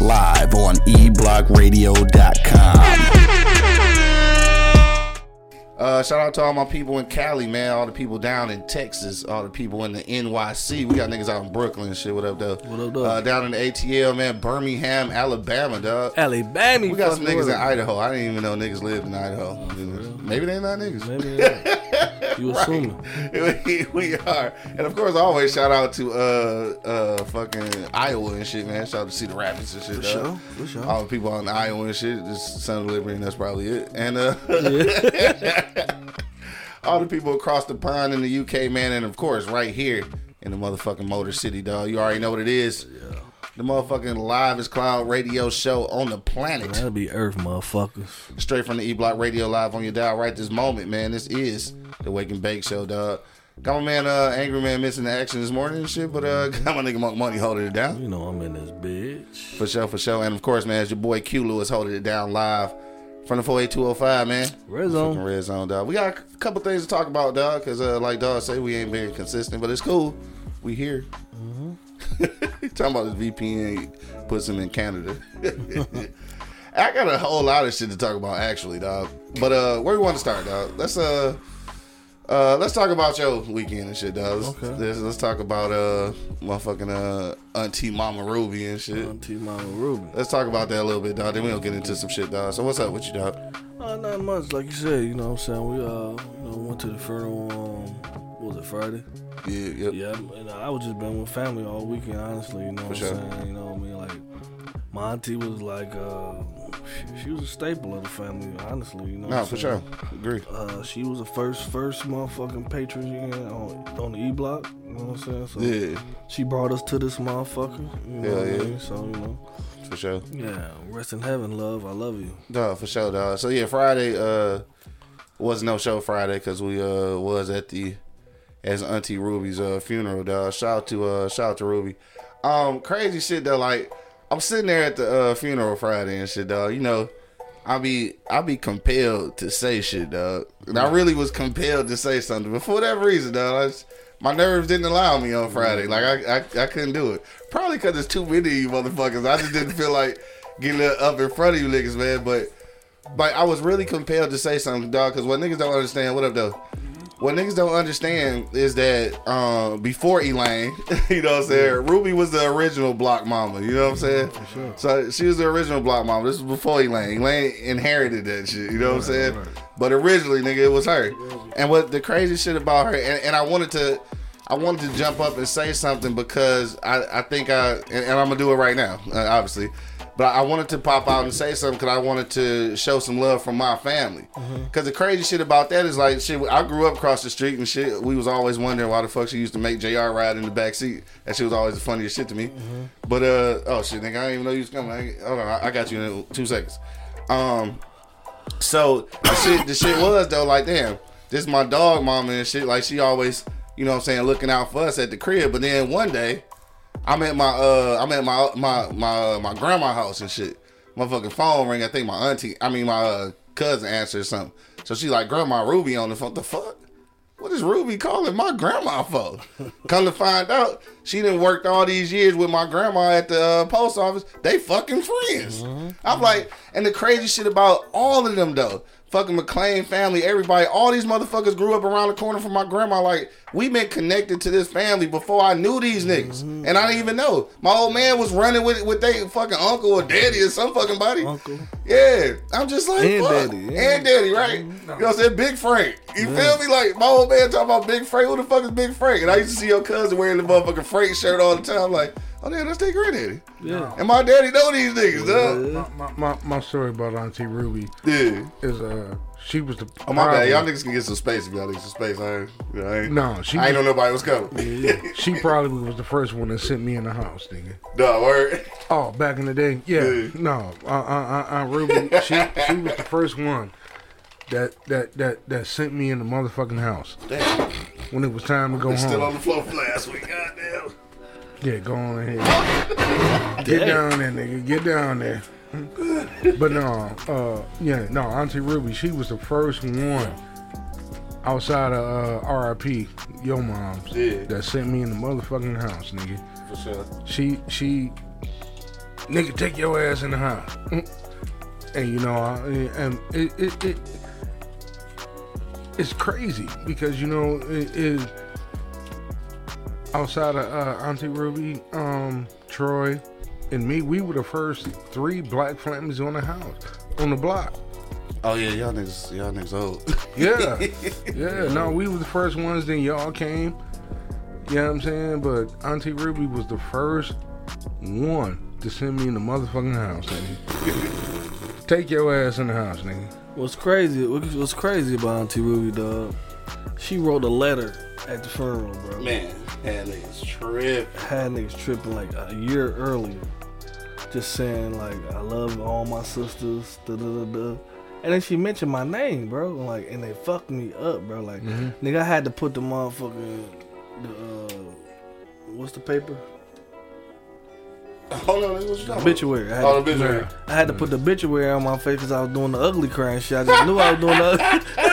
live on eblockradio.com. Uh, shout out to all my people in Cali, man. All the people down in Texas, all the people in the NYC. We got niggas out in Brooklyn and shit. What up, though? What up, though? Uh, down in the ATL, man. Birmingham, Alabama, dog. Alabama. We got some niggas in Idaho. I didn't even know niggas lived in Idaho. Maybe they not niggas. Maybe you assuming. we, we are, and of course, always shout out to uh uh fucking Iowa and shit, man. Shout out to Cedar Rapids and shit. For sure, for sure. All the people on Iowa and shit. Just Son of Liberty, and that's probably it. And uh, all the people across the pond in the UK, man, and of course, right here in the motherfucking Motor City, dog. You already know what it is. The motherfucking livest cloud radio show on the planet That'll be Earth, motherfuckers. straight from the E Block Radio Live on your dial right this moment, man. This is the Wake and Bake Show, dog. Got my man, uh, Angry Man, missing the action this morning and shit, but uh, got my nigga Monk Money holding it down You know I'm in this bitch. for sure, for sure. And of course, man, it's your boy Q Lewis holding it down live from the 48205, man. Red Fucking zone. Red Zone, dog. We got a couple things to talk about, dog, because uh, like dog say, we ain't being consistent, but it's cool. We here. Talking about this VPN puts him in Canada. I got a whole lot of shit to talk about actually, dog. But uh where we want to start, dog? Let's uh uh let's talk about your weekend and shit, dog. Let's, Okay. let's, let's talk about uh motherfucking uh Auntie Mama Ruby and shit. Auntie Mama Ruby. Let's talk about that a little bit, dog. Then we'll get into some shit, dog. So what's up with you, dog? Uh, not much, like you said. You know what I'm saying? We uh, you know, went to the funeral. Um, it Friday? Yeah, yep. Yeah, and I was just been with family all weekend. Honestly, you know what sure. I'm saying? You know what I mean? Like my auntie was like, uh, she, she was a staple of the family. Honestly, you know. No, what for saying? sure. Agree. Uh, she was the first, first motherfucking patron on on the E block. You know what I'm saying? So Yeah, she brought us to this motherfucker. You know Hell what I yeah. mean? So you know, for sure. yeah. Rest in heaven, love. I love you. Dog, for sure, dog. So yeah, Friday uh was no show Friday because we uh was at the as Auntie Ruby's uh funeral, dog. Shout out to uh shout out to Ruby. Um, crazy shit though. Like I'm sitting there at the uh funeral Friday and shit, dog. You know, I be I be compelled to say shit, dog. And I really was compelled to say something, but for whatever reason, dog, I just, my nerves didn't allow me on Friday. Like I I, I couldn't do it. Probably because there's too many of you motherfuckers. I just didn't feel like getting up in front of you niggas, man. But but I was really compelled to say something, dog. Because what niggas don't understand, what up though? What niggas don't understand is that um, before Elaine, you know what I'm saying, Ruby was the original block mama. You know what I'm saying? Sure. So she was the original block mama. This was before Elaine. Elaine inherited that shit. You know what I'm saying? But originally, nigga, it was her. And what the crazy shit about her, and, and I wanted to, I wanted to jump up and say something because I, I think I, and, and I'm gonna do it right now, uh, obviously. But I wanted to pop out and say something because I wanted to show some love from my family. Because the crazy shit about that is like shit. I grew up across the street and shit. We was always wondering why the fuck she used to make Jr. ride in the back seat. That shit was always the funniest shit to me. But uh, oh shit, nigga, I didn't even know you was coming. I, hold on, I, I got you in two seconds. Um, so the shit, the shit was though, like damn, this is my dog mama and shit. Like she always, you know what I'm saying, looking out for us at the crib. But then one day, I'm at my uh, I'm at my my my uh, my grandma house and shit. Motherfucking phone ring. I think my auntie, I mean my uh, cousin answered something. So she like, Grandma Ruby on the phone. The fuck? What is Ruby calling my grandma for? Come to find out, she didn't worked all these years with my grandma at the uh, post office. They fucking friends. I'm like, and the crazy shit about all of them though, fucking McLean family, everybody, all these motherfuckers grew up around the corner from my grandma. Like, we been connected to this family before I knew these niggas, mm-hmm. and I didn't even know. My old man was running with it with they fucking uncle or daddy or some fucking body. Uncle. Yeah, I'm just like And fuck. daddy, yeah. and daddy, right? Mm-hmm. You know what I'm saying? Big Frank. You feel me? Like my old man talking about Big Frank. Who the fuck is Big Frank? And I used to see your cousin wearing the motherfucking Frank shirt all the time. Like, Oh, damn, that's their granddaddy. Yeah. And my daddy know these niggas, dog. My, my, my story about Auntie Ruby Yeah. is uh she was the Oh, my bad. Y'all niggas can get some space if y'all need some space. I ain't, you know, I ain't, No, she I ain't know was, nobody was coming. she probably was the first one that sent me in the house, nigga. Dog, word. Oh, back in the day, yeah. Yeah. No, uh, uh, uh, uh, Ruby, she she was the first one that that that that sent me in the motherfucking house Damn. when it was time to go It's home. still on the floor from last week. Yeah, go on ahead. Get down there, nigga. Get down there. But no, uh, yeah, no, Auntie Ruby, she was the first one outside of uh, RIP, your mom's, Yeah. that sent me in the motherfucking house, nigga. For sure. She, she, nigga, take your ass in the house. And you know, I, and it, it, it, it's crazy because you know it is outside of uh, Auntie Ruby, um, Troy, and me. We were the first three black families on the house on the block. Oh, yeah, y'all niggas, y'all niggas old. Yeah, yeah. No, we were the first ones. Then y'all came. You know what I'm saying? But Auntie Ruby was the first one to send me in the motherfucking house, nigga. Take your ass in the house, nigga. What's crazy? What's crazy about Auntie Ruby, dog? She wrote a letter at the funeral, bro. Man, that niggas trip. Had niggas tripping like a year earlier, just saying like I love all my sisters, da da da da. And then she mentioned my name, bro. Like, and they fucked me up, bro. Like, nigga, I had to put the motherfucking the uh, what's the paper? Hold on, nigga, what you talking about? Obituary. I had, Oh, to, the obituary. I had to put the obituary on my face because I was doing the ugly crying shit. I just knew I was doing the.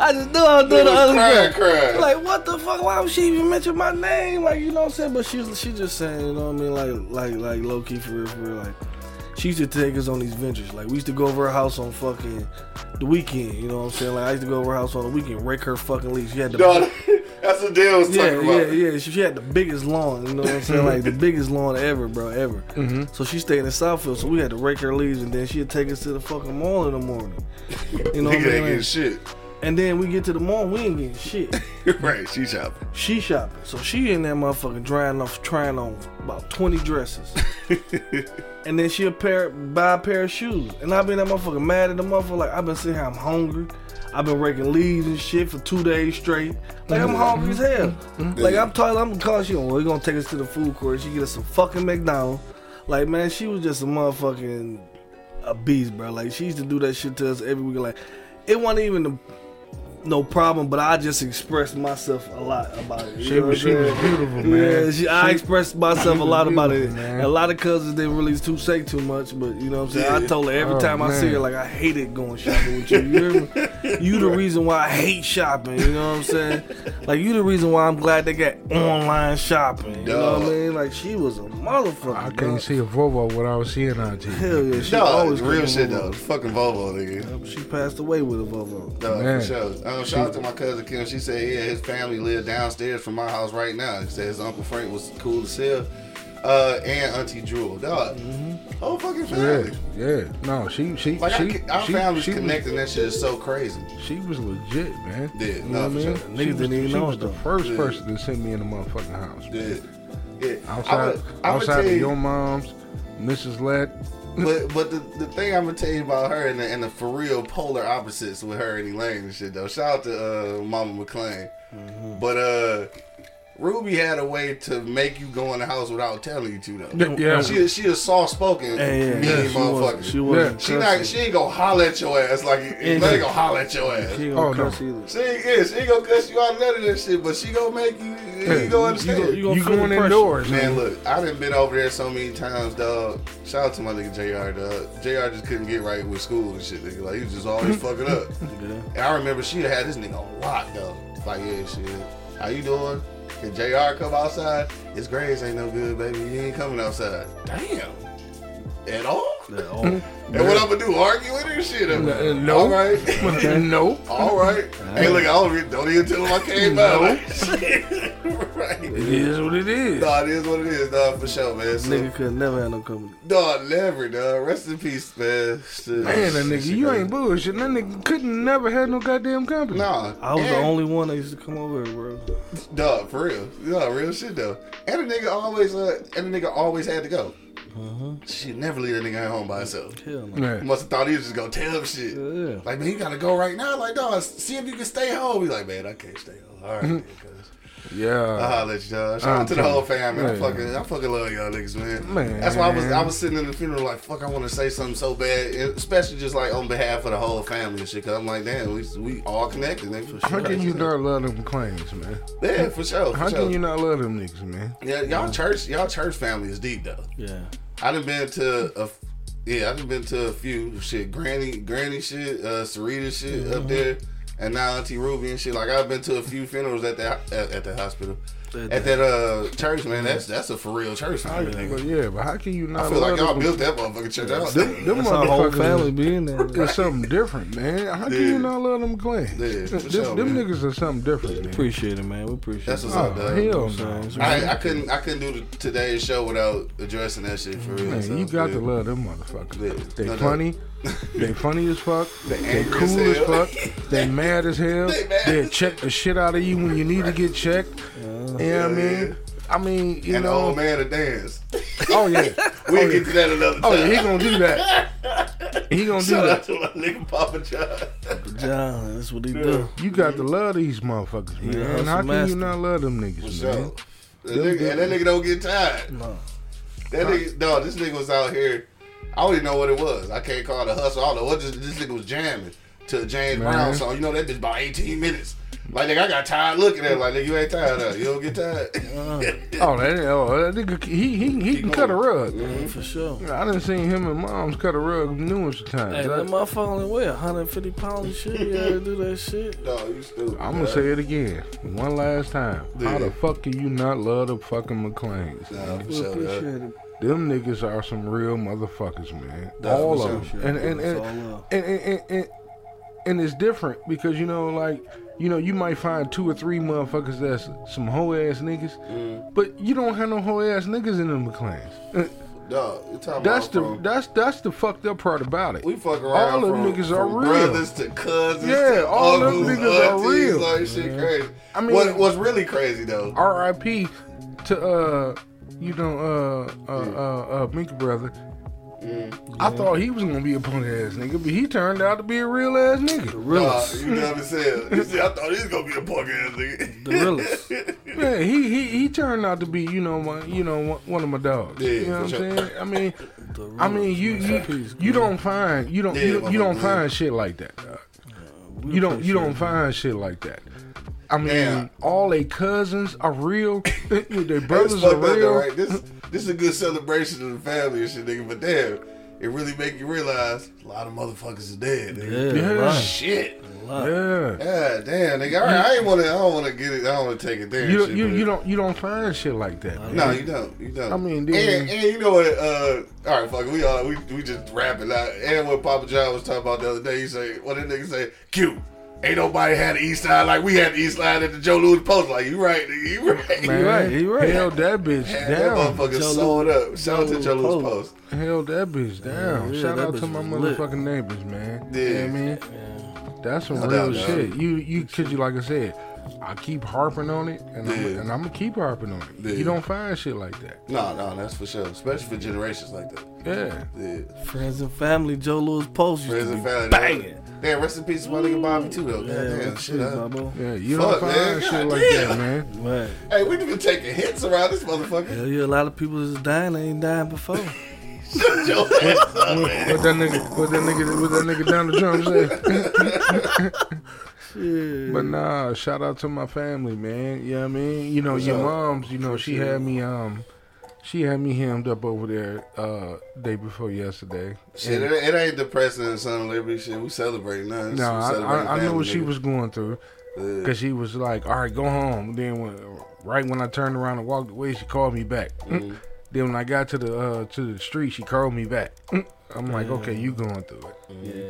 I just knew I was doing the other Crying, crying. crying. Like what the fuck? Why would she even mention my name? Like you know what I'm saying? But she was she just saying, you know what I mean? Like like like low key for real, for real. Like she used to take us on these ventures. Like we used to go over her house on fucking the weekend. You know what I'm saying? Like I used to go over her house on the weekend, rake her fucking leaves. She had the Dog, that's the was yeah, talking yeah, about. yeah. She, she had the biggest lawn, you know what I'm saying? Like the biggest lawn ever, bro, ever. Mm-hmm. So she stayed in Southfield, so we had to rake her leaves, and then she'd take us to the fucking mall in the morning. You know what I ain't mean? getting shit. And then we get to the mall, we ain't getting shit. right, she shopping. She shopping, so she in that motherfucker trying off, trying on about twenty dresses, and then she'll pair buy a pair of shoes, and I been that motherfucker mad at the motherfucker. Like I've been sitting here, I'm hungry. I've been raking leaves and shit for two days straight. Like I'm mm-hmm. hungry as hell. Mm-hmm. Like I'm telling, I'm calling she. Well, we gonna take us to the food court. She get us some fucking McDonald's. Like man, she was just a motherfucking a beast, bro. Like she used to do that shit to us every week. Like it wasn't even the, no problem, but I just expressed myself a lot about it. She was- she was beautiful, man. Yeah, she, I She- expressed myself a lot about it. man. A lot of cousins didn't really too say too much, but you know what I'm saying. I told her every Oh, time I see her, like I hated going shopping with you. You, hear you the reason why I hate shopping. You know what I'm saying? Like you the reason why I'm glad they got online shopping. You know what I mean? Like she was a motherfucker. I dog. can't see a Volvo without seeing Auntie. Hell yeah, she Dog, always real shit though. Fucking Volvo, nigga. She passed away with a Volvo. Dog, Man. for sure. Um, shout out to my cousin Kim. She said, yeah, his family lived downstairs from my house right now. He said his Uncle Frank was cool as hell. Uh, and Auntie Jewel. Dog, whole fucking Yeah, family. yeah. No, she, she, Like, she, our she, family's she connected, and that shit is so crazy. She was legit, man. Yeah, You no, know what I mean? sure. Niggas She was, didn't even she know was it, the first Yeah. person to send me in the motherfucking house. Yeah. Yeah. Outside, I'ma- I'ma outside of you- your mom's, Mrs. Lett. But but the, the thing I'm gonna tell you about her and the, and the for real polar opposites with her and Elaine and shit though. Shout out to uh, Mama McClain. But uh, Ruby had a way to make you go in the house without telling you to though. Yeah. She she is soft spoken, Hey, yeah, mean yeah, she motherfucker. was. She was. She not she ain't gonna holler at your ass like you ain't gonna holler at your ass. She ain't Oh, gonna no. cuss either. She ain't, yeah, she ain't gonna cuss you out none of that shit, but she gonna make you you gonna understand. you You, gonna feel the going indoors, Man, man. look, I done been over there so many times, dog. Shout out to my nigga JR, dog. JR just couldn't get right with school and shit, nigga. Like, he was just always fucking up. Yeah. And I remember she had this nigga a lot, though. Like, yeah, shit. How you doing? Can JR come outside? His grades ain't no good, baby. He ain't coming outside. Damn. At all? Yeah, oh. And what I'm gonna do? Argue with her shit? I'm like, Uh, no. All right. no. All right. Hey, look, I don't, even- don't even tell him I came No. out. right. It is what it is. Dog, it is what it is, dog, for sure, man. So, Nigga could never have no company. dog, never, dog. Rest in peace, man. Shit. Man, that nigga, you ain't bullshit. That nigga couldn't never had no goddamn company. Nah, I was the only one that used to come over here, bro. Dog, for real. No, real shit though. And the nigga always, uh, and the nigga always had to go. Mm-hmm. Shit, never leave that nigga at home by mm, himself. Hell no. Yeah. Must have thought he was just gonna tell him shit. Yeah. Like, man, you gotta go right now. Like, dog, see if you can stay home. He's like, man, I can't stay home. All right, mm-hmm. then, cuz. Yeah. I'll let you dog. Shout out to the whole fam, man. I Yeah. fucking, I fucking love y'all niggas, man. Man. That's why I was, I was sitting in the funeral like, fuck, I want to say something so bad, and especially just like on behalf of the whole family and shit. Cause I'm like, damn, we, we all connected, nigga. How can you not love them claims, man? Yeah, for sure. For How sure. can you not love them niggas, man? Yeah, y'all church, y'all church family is deep though. Yeah. I done been to a, yeah, I've been to a few shit, granny, granny shit, uh, Sarita shit up there, and now Auntie Ruby and shit. Like I've been to a few funerals at that at, at the hospital, at that uh church, man. That's that's a for real church family. But nigga. yeah, but how can you not I feel like y'all built that motherfucking church. out. Them, them That's our whole motherfuckers family being there. is something different, man. How can Yeah. you not love them claims? Yeah, for them sure, them man. niggas are something different, man. Appreciate it, man. We appreciate That's it. what's Oh, up, dog. hell So, no. it's I, I couldn't I couldn't do the, today's show without addressing that shit for real. Man, so, you got yeah. to love them motherfuckers. Yeah, They no doubt. funny. They funny as fuck. They, cool as as, fuck. They mad as hell. They mad check the shit out of you when you need to get checked. Uh-huh. you know what I mean? I mean, you And the know. old man to dance. Oh yeah. We oh, can yeah. get to that another time. Oh yeah, he gonna do that. He gonna do Shout out that. to my nigga Papa John. John, that's what he do. You got to love these motherfuckers, man. Yeah, And how a can you not love them niggas, For man? sure. That nigga, and that nigga don't get tired. No. That nigga, no, this nigga was out here. I don't even know what it was. I can't call it a hustle. I don't know what this, this nigga was jamming to a James Man. Brown song. You know that bitch about 18 minutes. Like nigga, I got tired looking at it. Like nigga, you ain't tired of it. You don't get tired. Uh, oh, that, oh, that nigga, he he he can cut a rug. For sure. I didn't seen him and moms cut a rug numerous times. Hey, that motherfucker only weigh 150 pounds and shit. You ever do that shit? no, you stupid. I'm gonna say it again, one last time. How the fuck can you not love the fucking McLeans? Nah, for We sure, dog. appreciate it. Them niggas are some real motherfuckers, man. That's all of them. And and It's and, and, and, and, and it's different because you know, like you know, you might find two or three motherfuckers that's some hoe ass niggas, Mm. but you don't have no hoe ass niggas in them McLeans. Uh, Dog, That's the from, that's that's the fucked up part about it. we fuck around all them from, niggas are from real. brothers to cousins. Yeah, to all them niggas are real. Like shit, crazy. I mean- what, what's really crazy though? R.I.P. to uh, you know, uh, uh, uh, uh, Minka brother. I thought he was gonna be a punk ass nigga, but he turned out to be a real ass nigga. Dog, Realest. you never said. You see, I thought he was gonna be a punk ass nigga. The realest. Yeah, he he he turned out to be, you know, my, you know, one- one of my dogs. Yeah, you know what I'm sure. saying? I mean, The I mean, you realest. you Rest you don't find you don't Yeah, you, don't- you don't find shit like that. Dog. We You don't you don't find shit like that. I mean, Damn. all they cousins are real. their brothers are up, though, real. right? This this is a good celebration of the family and shit, nigga. But damn, it really make you realize a lot of motherfuckers is dead, nigga. Yeah, Yeah. right. Shit. Yeah. Yeah, damn, nigga. All right, I ain't wanna. I don't wanna get it. I don't wanna take it there. You shit, you you don't you don't find shit like that. Man. No, you don't. You don't. I mean, and, and you know what? Uh, all right, fuck. it, We all we we just rapping out. And what Papa John was talking about the other day, he say, "What that nigga say? Q." Ain't nobody had the east side like we had the east side at the Joe Louis post. Like you right, you right. Man, right, he right. Held that bitch Had that down. motherfucker Joe sold up. Shout out to Joe Joe Louis Post. post. Held that bitch down. yeah, Shout out to my was lit. motherfucking neighbors, man. Yeah. You know what I mean? Yeah. That's some No real doubt, dog. shit. You you cause you like I said, I keep harping on it and I'm Yeah. and I'm gonna keep harping on it. Yeah. You don't find shit like that. No, no, that's for sure. Especially for generations like that. Yeah. Yeah. Friends and family, Joe Louis Post used Friends to and be family. banging. Damn, rest in peace to my nigga Bobby too though. Yeah, Goddamn, rest shit. in peace. Bobo. Yeah. You Fuck, don't find man. shit like damn. that, man. Right. Hey, we been taking hits around this motherfucker. Hell yeah, a lot of people is dying. They ain't dying before. Shut your ass up, man. What that nigga what that nigga what that nigga down the drum say? Shit. But nah, shout out to my family, man. You know what I mean? You know, your mom's, you know, she had me um she had me hemmed up over there uh day before yesterday. Shit, it, it ain't depressing and Son Liberty shit. We celebrating nothing. No, I, I, I knew what she was going through because she was like, "All right, go home." Then, when, right when I turned around and walked away, she called me back. Mm-hmm. Then when I got to the uh, to the street, she called me back. I'm like, "Okay, you going through it?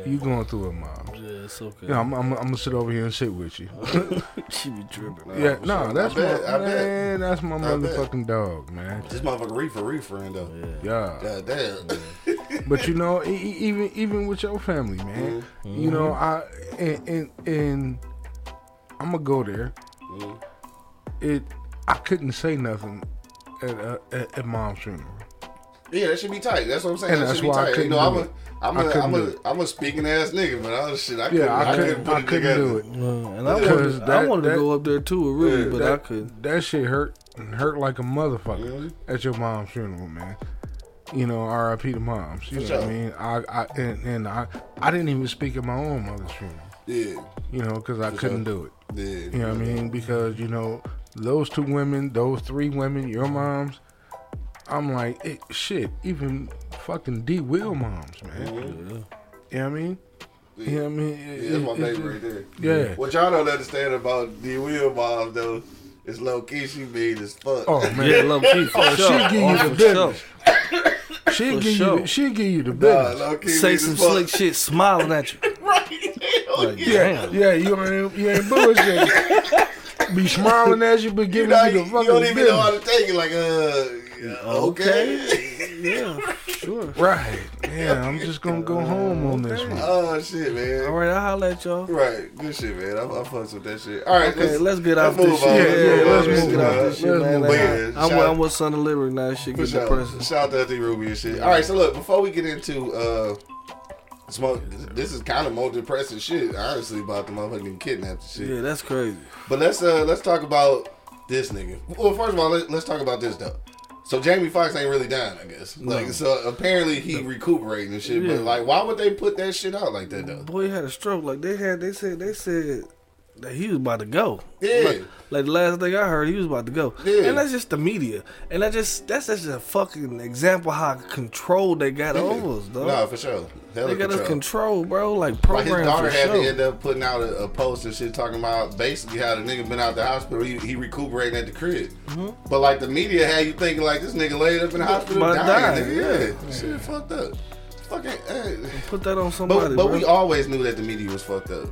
Yeah. You going through it, mom. Yeah, it's okay. Yeah, I'm, I'm, I'm gonna sit over here and sit with you. she be tripping. yeah, no, that's I bet, my I bet. man. That's my I bet. motherfucking dog, man. This motherfucker reefer reefering though. Yeah. God damn. But you know, e- even even with your family, man, Mm-hmm. you know, I and and, and I'm gonna go there. Mm-hmm. It, I couldn't say nothing at uh, at, at mom's funeral. Yeah, that should be tight. That's what I'm saying. And that that's should be why I tight. You couldn't know, I'm do a, it. I'm I a, couldn't I'm do a, it. I'm a speaking ass nigga, but I shit, I couldn't, Yeah, I I couldn't couldn't. put I it couldn't do it. Uh, and I Because wanted, I wanted that- to go up there too really, Yeah, but that, I couldn't. That shit hurt hurt like a motherfucker Mhm. at your mom's funeral, man. You know, R.I.P. to moms. You For know what I mean? I, I and, and I I didn't even speak at my own mother's funeral. Yeah, You know, because I For couldn't sure. do it. yeah. You know what I mean? Because you know those two women, those three women, your moms. I'm like, eh, shit. Even fucking D. Will moms, man. Mhm. You know what I mean? You know what I mean? It, yeah, that's my it, baby right there. Yeah. What y'all don't understand about D wheel mom though is low key she mean as fuck. Oh man. Yeah, low key for Oh, sure. she'll give you Oh, the for business. sure. She'll give you. sure. The, she'll give you the Nah, business. low key Say some fuck. slick shit, smiling at you. right? Like, yeah. damn. Yeah, you ain't you ain't bullshit. Be smiling at you, but You, giving know, you you, the you fucking don't even know how to take it. Like, uh, yeah, okay. Yeah, sure. Right. Yeah, I'm just gonna go home on this one. oh shit, man. All right, I'll holler at y'all. Right, good shit, man. I, I fucks with that shit. All right, Okay, let's get off let's this shit. on. Yeah, Yeah, let's, let's get move off on. this shit, Let's man. move Like, on. I'm, Shout- I'm with Son of Liberty now. Shit For get sure. depressing. Shout out to Auntie Ruby and shit. All right, so look, before we get into uh, smoke, this is kind of more depressing shit, honestly, about the motherfucking kidnapped shit. Yeah, that's crazy. But let's uh let's talk about this nigga. Well, first of all, let, let's talk about this though. So Jamie Foxx ain't really dying, I guess. Like, so apparently he recuperating and shit. Yeah. But like, why would they put that shit out like that though? Boy had a stroke. Like they had, they said, they said he was about to go. Yeah. Like, like the last thing I heard, he was about to go. Yeah. And that's just the media. And that just that's just a fucking example how controlled they got over us, dog. Nah, for sure. Hella they got us controlled, bro. Like Like his daughter had to end up putting out a, a post and shit talking about basically how the nigga been out the hospital. He, he recuperating at the crib. Mm-hmm. But like the media had you thinking like this nigga laid up in the hospital to dying. nigga. yeah. Yeah, shit fucked up. Fucking. Hey. Put that on somebody, But, but we always knew that the media was fucked up.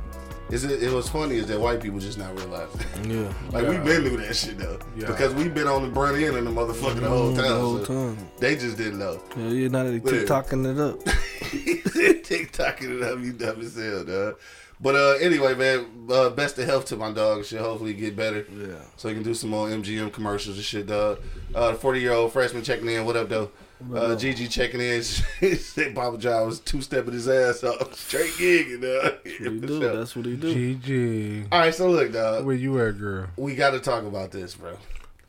Is it? It was funny is that white people just not realizing. yeah. Like we've been through that shit though, Yeah. because we've been on the brunt end of the motherfucking the whole time. the whole so time. They just didn't know. Yeah, yeah, now that they Yeah. TikToking it up. TikToking it up, you dumb as hell, dog. But uh, anyway, man, uh, best of health to my dog. Should hopefully get better. Yeah. So he can do some more MGM commercials and shit, dog. Uh, the 40 year old freshman checking in. What up, though? Uh, Gigi checking in. She said Papa John was two stepping his ass up. Straight gigging, dog. What he do? That's what he do. GG. All right, so look, dog. Where you at, girl? We got to talk about this, bro.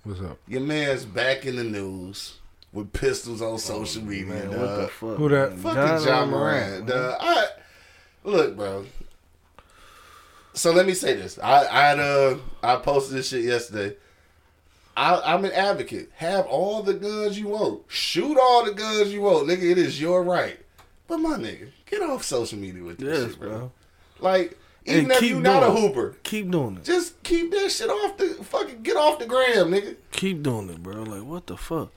What's up? Your man's back in the news with pistols on social media, Man, dog. what the fuck? Who that? Fucking Ja Morant. dog. I, look, bro. So let me say this. I I had, uh I posted this shit yesterday. I, I'm an advocate. Have all the guns you want. Shoot all the guns you want, nigga. It is your right. But my nigga, get off social media with this Yes, shit, bro. bro. Like, even And if keep you not a hooper, Keep doing it. just keep that shit off the fucking get off the gram, nigga. Keep doing it, bro. Like what the fuck?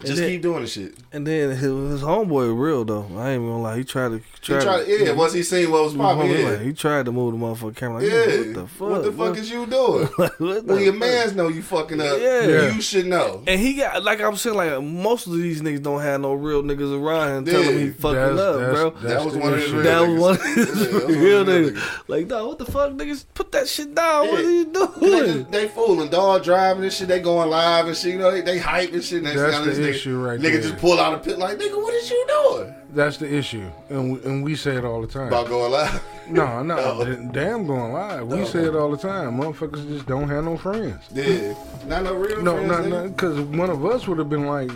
And Just then, keep doing the shit. And then his, his homeboy real though. I ain't gonna lie. He tried to. He Tried tried, to, yeah, once he seen what was popping, yeah. like, he tried to move the motherfucking camera. Like, Yeah. What the fuck? What the bro? fuck is you doing? Like, what when your fuck? mans know you fucking up, Yeah. you should know. And he got like I'm saying, like most of these niggas don't have no real niggas around him telling him he fucking That's- up, that's- bro. that's That was one of his real That niggas. was one of Yeah, his that was one of real his real niggas. Like, dog, what the fuck, niggas? Put that shit down. What are you They, doing? just, they fooling, dog driving and shit. They going live and shit. You know, they, they hype and shit. Next That's thing the this nigga, issue right Nigga there. just pull out a pit like, nigga, what is you doing? That's the issue, and we, and we say it all the time. About going live. No, no, No. damn going live. We No. say it all the time. Motherfuckers just don't have no friends. yeah, not no real No, friends. no, nigga. no, because one of us would have been like,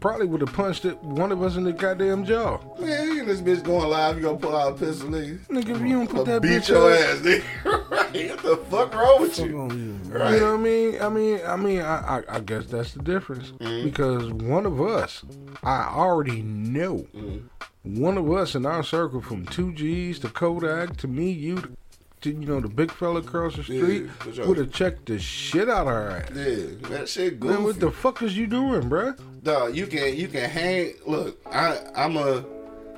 probably would have punched it, one of us in the goddamn jaw. Man, you and this bitch going live. You gonna pull out a pistol, nigga? Nigga, if you don't put I'll that beat bitch your ass, nigga. right? What the fuck wrong with Fuck you? on you. Right. You know what I mean? I mean, I mean, I, I, I guess that's the difference Mm-hmm. because one of us, I already know, Mm-hmm. one of us in our circle, from two G's to Kodak to me, you, to, to, you know the big fella across the street, for sure. would have checked the shit out of her ass. Yeah, that shit goofy. Man, what the fuck is you doing, bruh? Dog, you can you can hang. Look, I I'm a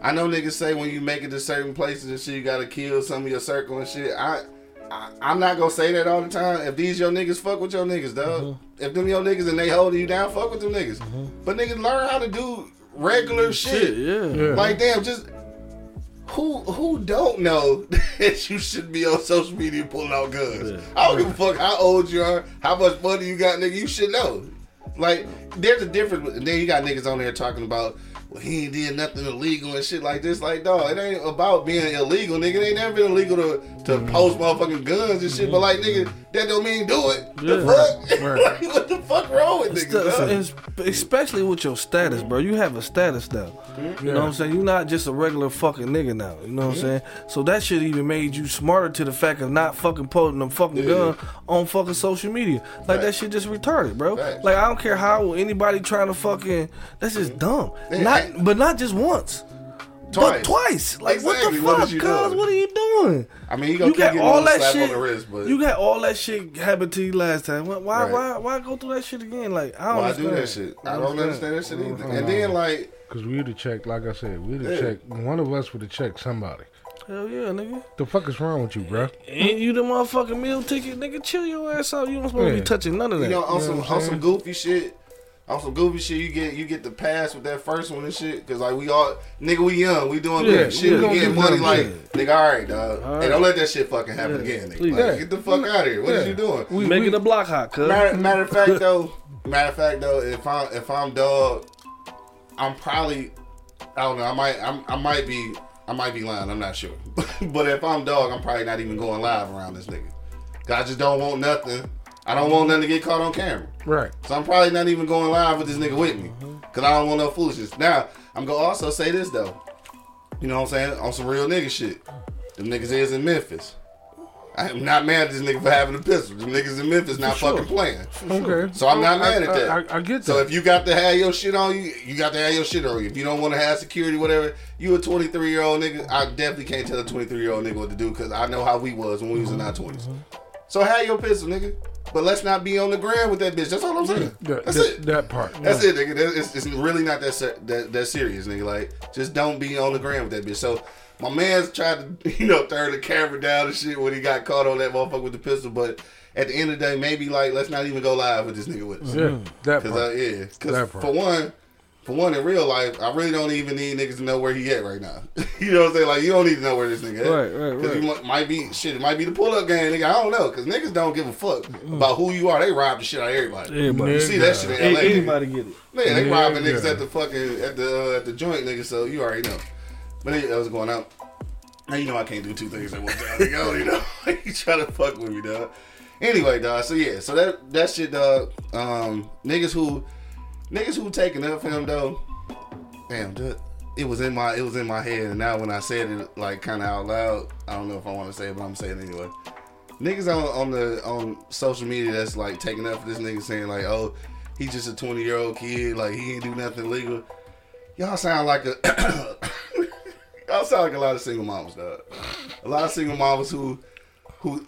I know niggas say when you make it to certain places and shit, you gotta kill some of your circle and shit. I, I I'm not gonna say that all the time. If these your niggas, fuck with your niggas, dog. Mm-hmm. If them your niggas and they holding you down, fuck with them niggas. But niggas learn how to do regular shit. Shit, yeah. Yeah. Like damn, just who who don't know that you should be on social media pulling out guns? I don't give a fuck how old you are, how much money you got, nigga. You should know. Like there's a difference. And then you got niggas on there talking about. Well, he ain't did nothing illegal and shit like this. Like, dog, it ain't about being illegal, nigga. It ain't never been illegal to, to mm-hmm. post motherfucking guns and shit. But like, nigga, that don't mean do it. The fuck? Right. like, what the fuck wrong with niggas? St- it's- especially with your status, bro. You have a status now. Mm-hmm. You know what I'm saying? You're not just a regular fucking nigga now. You know what I'm mm-hmm. saying? So that shit even made you smarter to the fact of not fucking posting them fucking gun on fucking social media. Like that Facts. shit just retarded, bro. Facts. Like I don't care how anybody trying to fucking. That's just dumb. Yeah, Not, but not just once. Twice. But twice. Like Exactly. what What the is fuck, cuz? What are you doing? I mean, you gonna You keep got all all that slap shit. on the wrist, but You got all that shit happened to you last time. Why? Why? Right. Why, why go through that shit again? Like I don't why do that shit? I don't understand that shit either. And then uh-huh. like. Cause we'd have checked, like I said, we'd have Yeah. checked. One of us would have checked somebody. Hell yeah, nigga. The fuck is wrong with you, bro? Ain't you the motherfucking meal ticket, nigga? Chill your ass out. You don't supposed to be touching none of that. You know, on You know some what on some goofy shit, on some goofy shit, you get you get the pass with that first one and shit. Cause like we all nigga, we young, we doing Yeah, good shit, we we getting money. Like shit. nigga, all right, dog. All Hey, don't let that shit fucking happen Yeah, again, nigga. please. Like, Yeah. Get the fuck out of here. What Yeah. is you doing? We, Making we, the block hot, cuz. Matter, matter of fact though, matter of fact though, if I'm if I'm dog, I'm probably I don't know. I might I'm, I might be I might be lying. I'm not sure. but if I'm dog, I'm probably not even going live around this nigga. I just don't want nothing. I don't want nothing to get caught on camera. right. So I'm probably not even going live with this nigga with me. Cause I don't want no foolishness. Now, I'm gonna also say this though. You know what I'm saying? On some real nigga shit. Them niggas is in Memphis. I'm not mad at this nigga for having a pistol. Them niggas in Memphis not sure. fucking playing. Okay. So I'm not I- mad at I- that. I, I get that. So if you got to have your shit on you, you got to have your shit on you. If you don't want to have security, whatever, you a 23 year old nigga. I definitely can't tell a 23 year old nigga what to do because I know how we was when we was in our 20s. So have your pistol, nigga. But let's not be on the ground with that bitch. That's all I'm saying. that, That's that, it. that part. That's it, nigga. That- It's, it's really not that, ser- that that serious, nigga. Like, just don't be on the ground with that bitch. So, my man's tried to, you know, turn the camera down and shit when he got caught on that motherfucker with the pistol. But at the end of the day, maybe like let's not even go live with this nigga with us. Yeah, that part. uh, yeah, That cause part. for one, for one in real life, I really don't even need niggas to know where he at right now. you know what I'm saying? Like you don't need to know where this nigga at. Right, right, Cause right. you might, might be shit. It might be the pull up game, nigga. I don't know. Cause niggas don't give a fuck about who you are. They rob the shit out of everybody. Everybody. You see that shit in Hey, LA. nigga. anybody get it? Man, they Yeah, robbing niggas yeah. at the fucking at the uh, at the joint, nigga. So you already know. But anyway, that was going out. Now you know I can't do two things at one time. Nigga, you know, you try to fuck with me, dog. Anyway, dog. So yeah, so that that shit, dog. Um, niggas who niggas who taking up for him though. Damn. It was in my it was in my head, and now when I said it like kind of out loud, I don't know if I want to say it, but I'm saying it anyway. Niggas on on the on social media that's like taking up for this nigga saying like, oh, he's just a 20 year old kid, like he ain't do nothing legal. Y'all sound like a y'all sound like a lot of single moms, dog. A lot of single moms who who.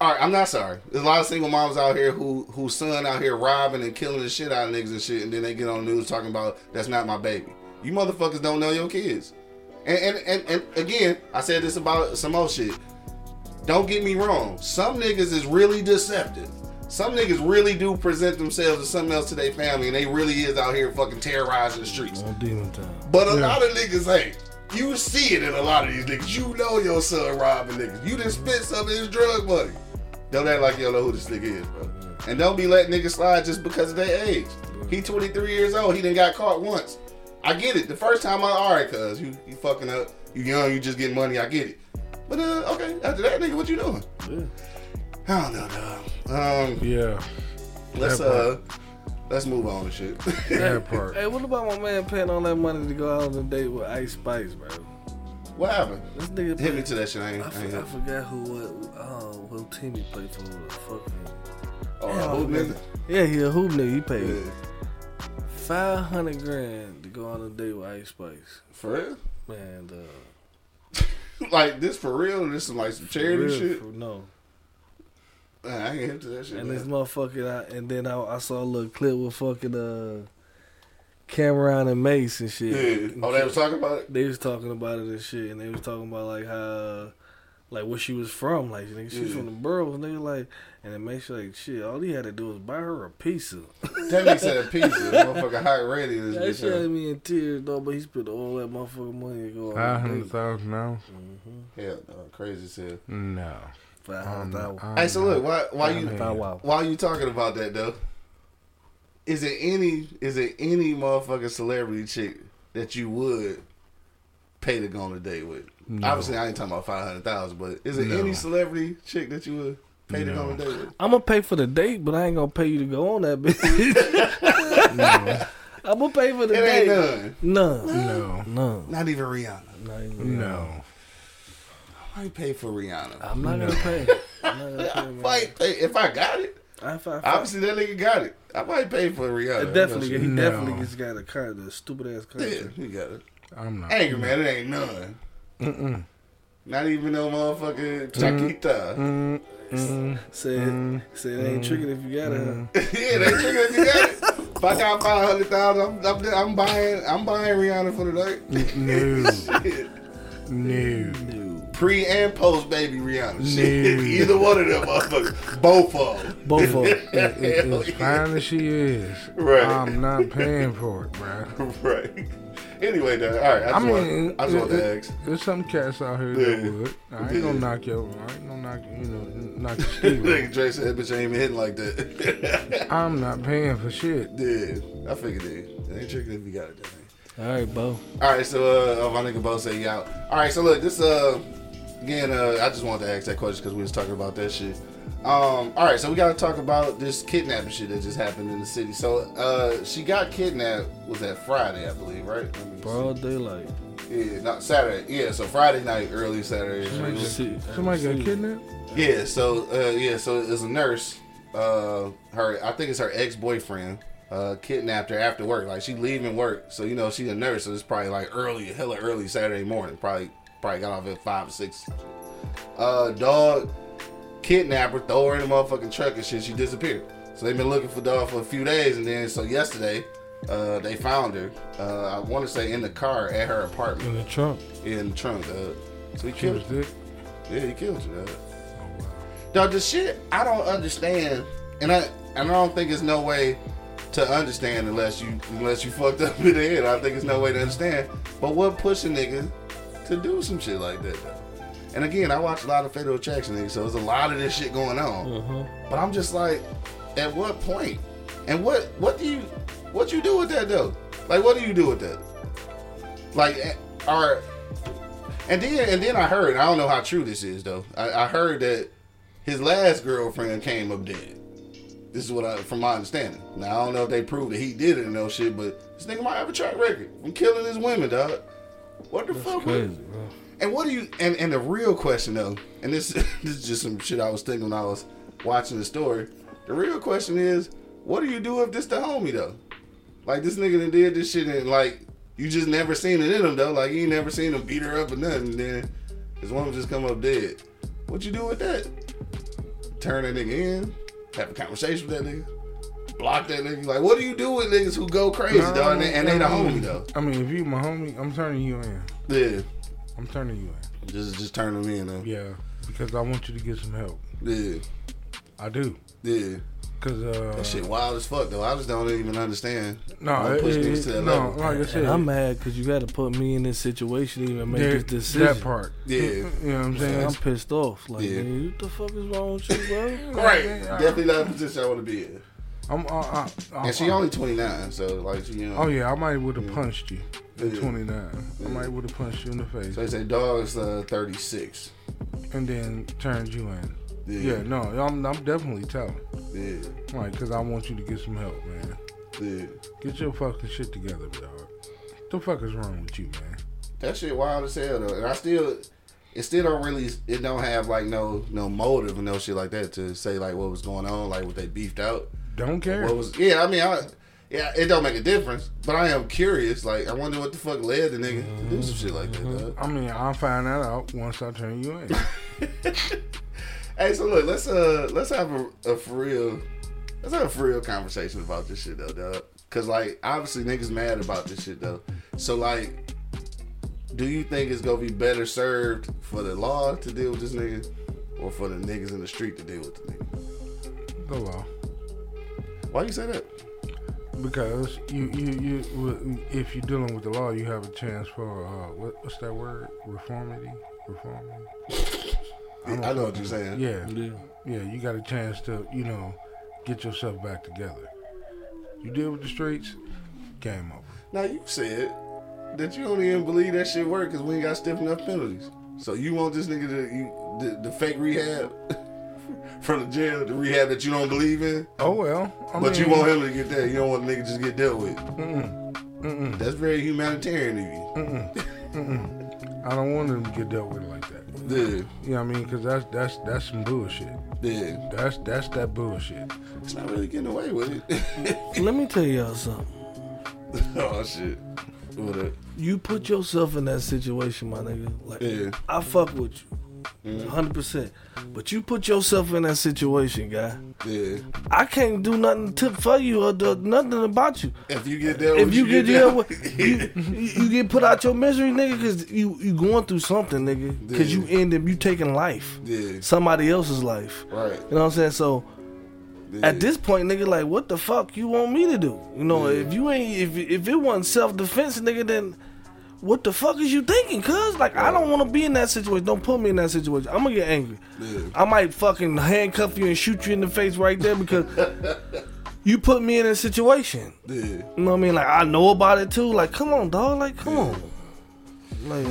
All right, I'm not sorry. There's a lot of single moms out here who whose son out here robbing and killing the shit out of niggas and shit, and then they get on the news talking about that's not my baby. You motherfuckers don't know your kids. And and, and, and again, I said this about some old shit. Don't get me wrong. Some niggas is really deceptive. Some niggas really do present themselves as something else to their family, and they really is out here fucking terrorizing the streets. On demon time. But a lot of niggas ain't. You see it in a lot of these niggas. You know your son robbing niggas. You just spent some of his drug money. Don't act like you don't know who this nigga is, bro. And don't be letting niggas slide just because of their age. He 23 years old. He didn't got caught once. I get it. The first time I, all right, cuz you, you fucking up. You young. You just getting money. I get it. But uh, okay. After that, nigga, what you doing? Yeah. I don't know, dog. Um, yeah, let's uh, let's move on and shit. that part. Hey, what about my man paying all that money to go out on a date with Ice Spice, bro? What happened? This nigga Hit me to that shit. I ain't. I, I for, I forgot who what oh what team he played for. The fucking oh, Yeah, who nigga? yeah, he a hoop nigga. He paid Yeah. five hundred grand to go on a date with Ice Spice. For real? Man, uh, Like this for real? This is like some charity real, shit. for- no. Man, I ain't hip to that shit. And man. this motherfucking, I, and then I, I saw a little clip with fucking uh, Cam'ron and Mase and shit. Yeah. Oh, they was talking about it. They was talking about it and shit, and they was talking about like how, like where she was from, like nigga, she's Yeah. from the boroughs, nigga, like, and it makes you like shit. All he had to do was buy her a pizza. That nigga said a pizza. Motherfucker hot ready. This that bitch. shit up. had me in tears, though. But he spent all that motherfucking money to go Five Mm-hmm. hundred date. now? Hell, no, crazy shit. No. Five I'm- hundred thousand. I'm Hey, so look, why why you I'm why you talking about that though? Is it any is it any motherfucking celebrity chick that you would pay to go on a date with? No. Obviously, I ain't talking about five hundred thousand, but is it No. any celebrity chick that you would pay to go on a date with? I'm gonna pay for the date, but I ain't gonna pay you to go on that bitch. No. I'm gonna pay for the It ain't date. none. None. No. None. Not even Rihanna. Not even- No. I might pay for Rihanna. I'm not gonna pay. I'm not gonna pay. I might pay if I got it. I, if I, if I, Obviously, that nigga got it. I might pay for Rihanna. it definitely, he No. definitely just got a car, the stupid ass car. Yeah, he got it. I'm not. Angry man, it ain't none. Mm-mm. Not even no motherfucking Chiquita. Said, said it ain't tricking if you got it. yeah, they trigger if you got it. If I got five hundred thousand, I'm, I'm, I'm buying. I'm buying Rihanna for the night. No. No. Pre and post baby Rihanna. No. Shit, either one of them motherfuckers. Both of them. Both of them. It, it, as fine as she is, Right. I'm not paying for it, bro. right. Anyway, though, all right. I I just, mean, want, I just want to ask. There's some cats out here Yeah. that would. I ain't Yeah. gonna knock your. I ain't gonna knock you know knock your steal. Nigga Dre said, "Bitch ain't even hitting like that." I'm not paying for shit. yeah, I figured it. It ain't tricking if you got it. That. All right, Bo. All right, so uh, my nigga Bo say you out. All right, so look, this uh, again, uh, I just wanted to ask that question because we was talking about that shit. Um, all right, so we got to talk about this kidnapping shit that just happened in the city. So uh, she got kidnapped. Was that Friday, I believe, right? Let see. Broad daylight. Yeah, not Saturday. Yeah, so Friday night, early Saturday. See- Somebody got see. kidnapped. Yeah, so uh, yeah, so it's a nurse. Uh, her, I think it's her ex boyfriend. Uh, kidnapped her after work. Like she leaving work, so you know she's a nurse. So it's probably like early, hella early Saturday morning. Probably, probably got off at five or six. Uh, dog kidnapped her, throw her in the motherfucking truck and shit. She disappeared. So they've been looking for dog for a few days, and then so yesterday, uh, they found her. Uh, I want to say in the car at her apartment In the trunk. in the trunk. Uh, so he killed. dick. Yeah, he killed her. Dog. Oh wow. Dog, the shit I don't understand, and I and I don't think there's no way to understand unless you unless you fucked up in the head. I think there's no way to understand. But what pushing a nigga to do some shit like that though? And again, I watch a lot of Fatal Attraction niggas, so there's a lot of this shit going on. Uh-huh. But I'm just like, at what point? And what what do you what you do with that though? Like, what do you do with that? Like, eh, are and then and then I heard I don't know how true this is though. I, I heard that his last girlfriend came up dead. This is what I from my understanding. Now I don't know if they proved that he did it or no shit, but this nigga might have a track record from killing his women, dog. What the fuck? Crazy, bro. and what do you? And and the real question though, and this this is just some shit I was thinking when I was watching the story. The real question is, what do you do if this the homie though? Like this nigga that did this shit and like you just never seen it in him though. Like you ain't never seen him beat her up or nothing. And then his woman just come up dead. What you do with that? Turn that nigga in, have a conversation with that nigga, block that nigga. Like what do you do with niggas who go crazy, dog? And they, and they the I homie though. I mean, if you my homie, I'm turning you in. Yeah, I'm turning you in. just just turn them in though. Yeah, because I want you to get some help. Yeah, I do. yeah. Cause uh, That shit wild as fuck though. I just don't even understand. no, Don't it, push it, niggas to that no, level. like I said, And I'm mad because you got to put me in this situation to even make there- this decision. that part. Yeah. you know what I'm saying. I'm pissed off. Like, Yeah. man, what the fuck is wrong with you, bro? Right. Definitely not the position I want to be in. I'm, uh, uh, uh, And she only 29, so like she, you know. Oh yeah, I might would have punched you at Yeah. 29. I might would have punched you in the face So they say dog's uh, 36. and then turned you in. Yeah. Yeah, no, I'm, I'm definitely telling. Yeah. Like, cause I want you to get some help, man. Yeah. Get your fucking shit together, dog. What The fuck is wrong with you, man? That shit wild as hell though. And I still it still don't really it don't have like no no motive and no shit like that to say like what was going on, like what they beefed out. Don't care. What was yeah, I mean I yeah, it don't make a difference. But I am curious. Like I wonder what the fuck led the nigga to do some shit like that, dog. I mean, I'll find that out once I turn you in. Hey, so look, let's uh let's have a, a for real let's have a for real conversation about this shit though, dog. Cause like obviously niggas mad about this shit though. So like, do you think it's gonna be better served for the law to deal with this nigga, or for the niggas in the street to deal with the nigga? The law. Why you say that? Because you, you, you, if you're dealing with the law, you have a chance for uh, what, what's that word? Reformity, reformity. I know what you're saying. Yeah, yeah. You got a chance to, you know, get yourself back together. You deal with the streets, game over. Now you said that you don't even believe that shit work because we ain't got stiff enough penalties. So you want this nigga to you, the, the fake rehab from the jail, the rehab that you don't believe in, Oh well. I but you mean, want him to get that. You don't want the nigga just get dealt with. That's very humanitarian of you. I don't want them to get dealt with like that. Yeah, You know what I mean? Because that's that's that's some bullshit. yeah. That's that's that bullshit. It's not really getting away with it. Let me tell y'all something. oh shit. What up? You put yourself in that situation, my nigga. Like Yeah. I fuck with you, hundred percent. But you put yourself in that situation, guy. Yeah. I can't do nothing to for you or do nothing about you. If you get dealt If with, you get dealt with, you, you you get put out your misery, nigga, because you you going through something, nigga. Because you end up you taking life, Yeah. somebody else's life. Right. You know what I'm saying? So Yeah. at this point, nigga, like, what the fuck you want me to do? You know, Yeah. if you ain't, if if it wasn't self defense, nigga, then what the fuck is you thinking? Cause like, I don't want to be in that situation. Don't put me in that situation. I'm gonna get angry. Yeah. I might fucking handcuff you and shoot you in the face right there because you put me in a situation. Yeah. You know what I mean? Like I know about it too. Like, come on, dog. Like, come on. Like,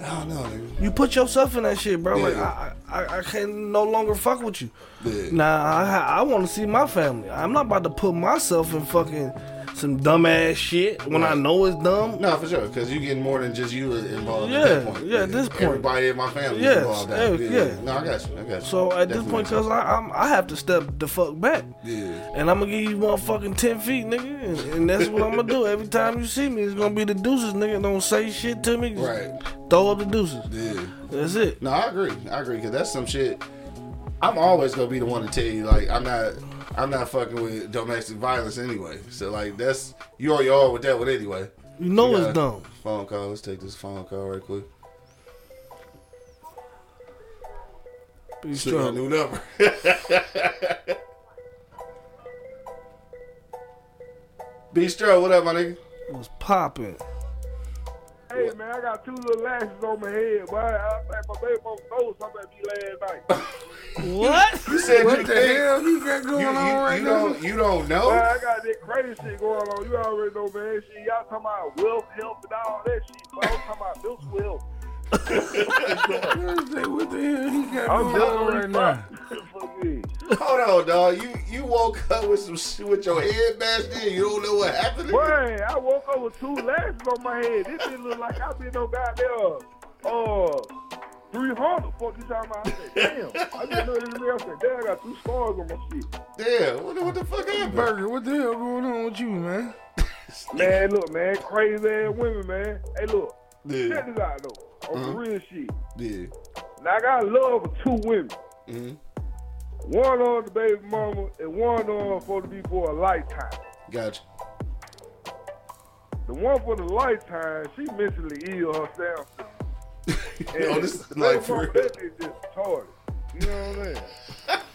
I don't know, nigga. you put yourself in that shit, bro. Like, I, I, I can no longer fuck with you. Yeah. Nah, I, I want to see my family. I'm not about to put myself in fucking some dumbass shit when I know it's dumb. No, for sure, because you getting more than just you involved Yeah, at that point. yeah, at this point. Everybody in my family Yes, involved. Yeah, yeah, yeah. No, I got you. I got you. So at this point, cause I I'm, I have to step the fuck back, Yeah. and I'm gonna give you motherfucking ten feet, nigga, and, and that's what I'm gonna do. Every time you see me, it's gonna be the deuces, nigga. Don't say shit to me. Right. Throw up the deuces. Yeah. That's it. No, I agree. I agree because that's some shit. I'm always gonna be the one to tell you like I'm not. I'm not fucking with domestic violence anyway. So like that's you already are all with that one anyway. You know We dumb. Phone call. Let's take this phone call right quick. Be Still strong. new number. Bistro, what up, my nigga? Was popping. Hey man, I got two little lashes on my head, boy. I think my baby mama stole something at me last night. What? You said What you the think- hell he got You, going you, on right you now? don't you don't Boy, know? I got that crazy shit going on. You already know, man. Shit, y'all talking about wealth, health, and all that shit. But I'm talking about mental wealth. What the hell he got I'm going on right definitely now? Fuck. Hold on, dog. You you woke up with some shit with your head bashed in. You don't know what happened. Boy, I woke up with two lashes on my head. This shit look like I been on goddamn uh 300. Fuck you talking about? I said, damn. I didn't know this real. I said, damn, I got two scars on my shit. Damn, what, the- what the fuck happened? Burger, what the hell going on with you, man? Man, look, man, crazy ass women, man. Hey, look, Yeah, check this out though. On the real shit. yeah. Now I got love for two women. hmm One on the baby mama and one on for to be for a lifetime. Gotcha. The one for the lifetime, she mentally ill herself. Oh, this is like for real. just retarded. You know what I'm saying?